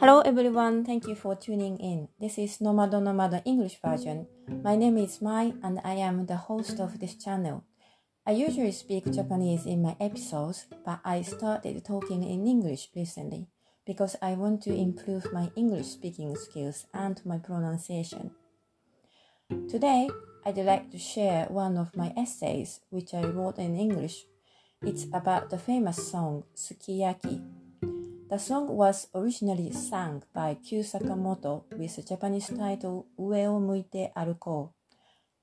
Hello everyone, thank you for tuning in. This is Nomado Nomado English version. My name is Mai and I am the host of this channel. I usually speak Japanese in my episodes, but I started talking in English recently because I want to improve my English speaking skills and my pronunciation. Today, I'd like to share one of my essays which I wrote in English. It's about the famous song Sukiyaki the song was originally sung by Kyu Sakamoto with the Japanese title Ue o Muite Aruko,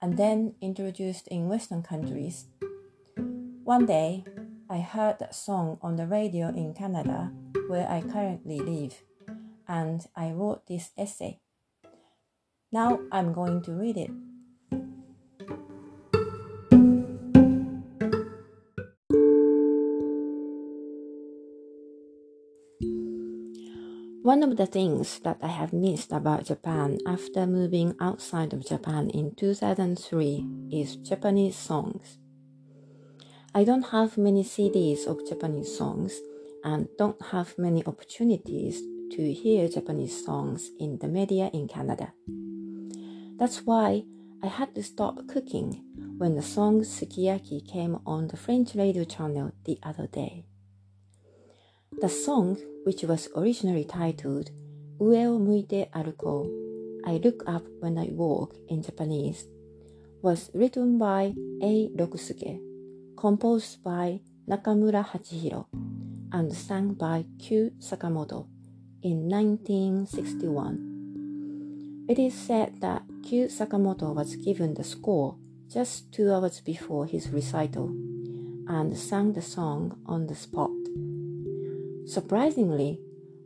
and then introduced in Western countries. One day, I heard that song on the radio in Canada, where I currently live, and I wrote this essay. Now I'm going to read it. One of the things that I have missed about Japan after moving outside of Japan in 2003 is Japanese songs. I don't have many CDs of Japanese songs and don't have many opportunities to hear Japanese songs in the media in Canada. That's why I had to stop cooking when the song Sukiyaki came on the French radio channel the other day. The song, which was originally titled Ue o muite aruko, I look up when I walk in Japanese, was written by Ei Rokusuke, composed by Nakamura Hachihiro, and sung by Kyu Sakamoto in 1961. It is said that Kyu Sakamoto was given the score just two hours before his recital and sang the song on the spot. Surprisingly,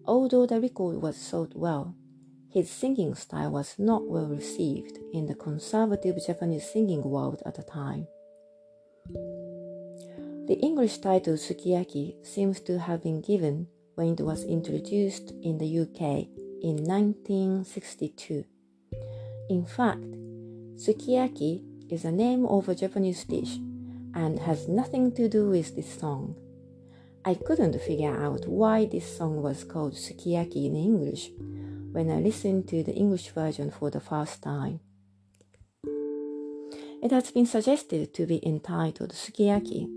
although the record was sold well, his singing style was not well received in the conservative Japanese singing world at the time. The English title Sukiyaki seems to have been given when it was introduced in the UK in 1962. In fact, Sukiyaki is a name of a Japanese dish and has nothing to do with this song. I couldn't figure out why this song was called Sukiyaki in English when I listened to the English version for the first time. It has been suggested to be entitled Sukiyaki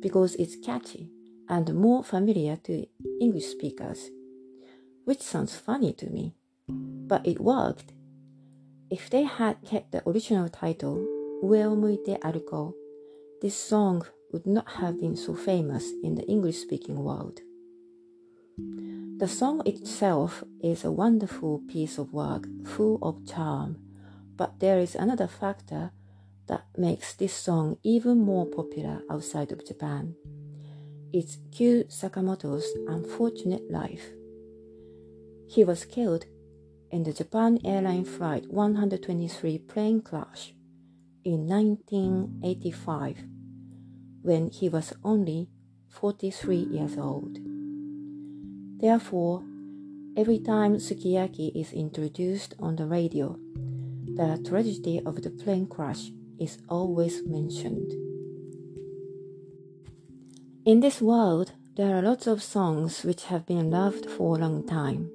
because it's catchy and more familiar to English speakers, which sounds funny to me, but it worked. If they had kept the original title, Ue o muite aruko, this song would not have been so famous in the English speaking world. The song itself is a wonderful piece of work full of charm, but there is another factor that makes this song even more popular outside of Japan. It's Kyu Sakamoto's unfortunate life. He was killed in the Japan Airline Flight 123 plane crash in 1985 when he was only 43 years old. Therefore, every time sukiyaki is introduced on the radio, the tragedy of the plane crash is always mentioned. In this world, there are lots of songs which have been loved for a long time.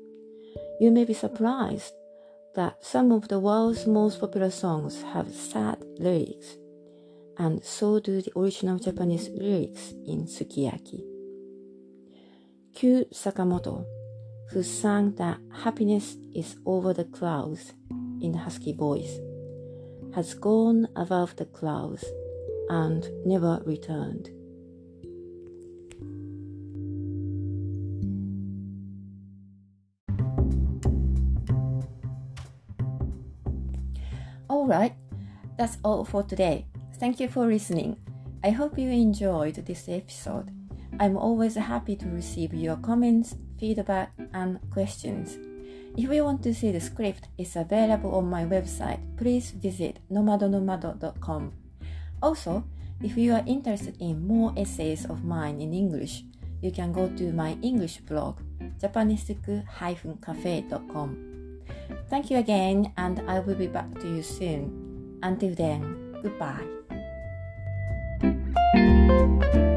You may be surprised that some of the world's most popular songs have sad lyrics and so do the original Japanese lyrics in Sukiyaki. Kyu Sakamoto, who sang that happiness is over the clouds in husky voice, has gone above the clouds and never returned. Alright, that's all for today. Thank you for listening. I hope you enjoyed this episode. I'm always happy to receive your comments, feedback, and questions. If you want to see the script, it's available on my website. Please visit nomadonomado.com. Also, if you are interested in more essays of mine in English, you can go to my English blog, japanesque-cafe.com. Thank you again, and I will be back to you soon. Until then, goodbye you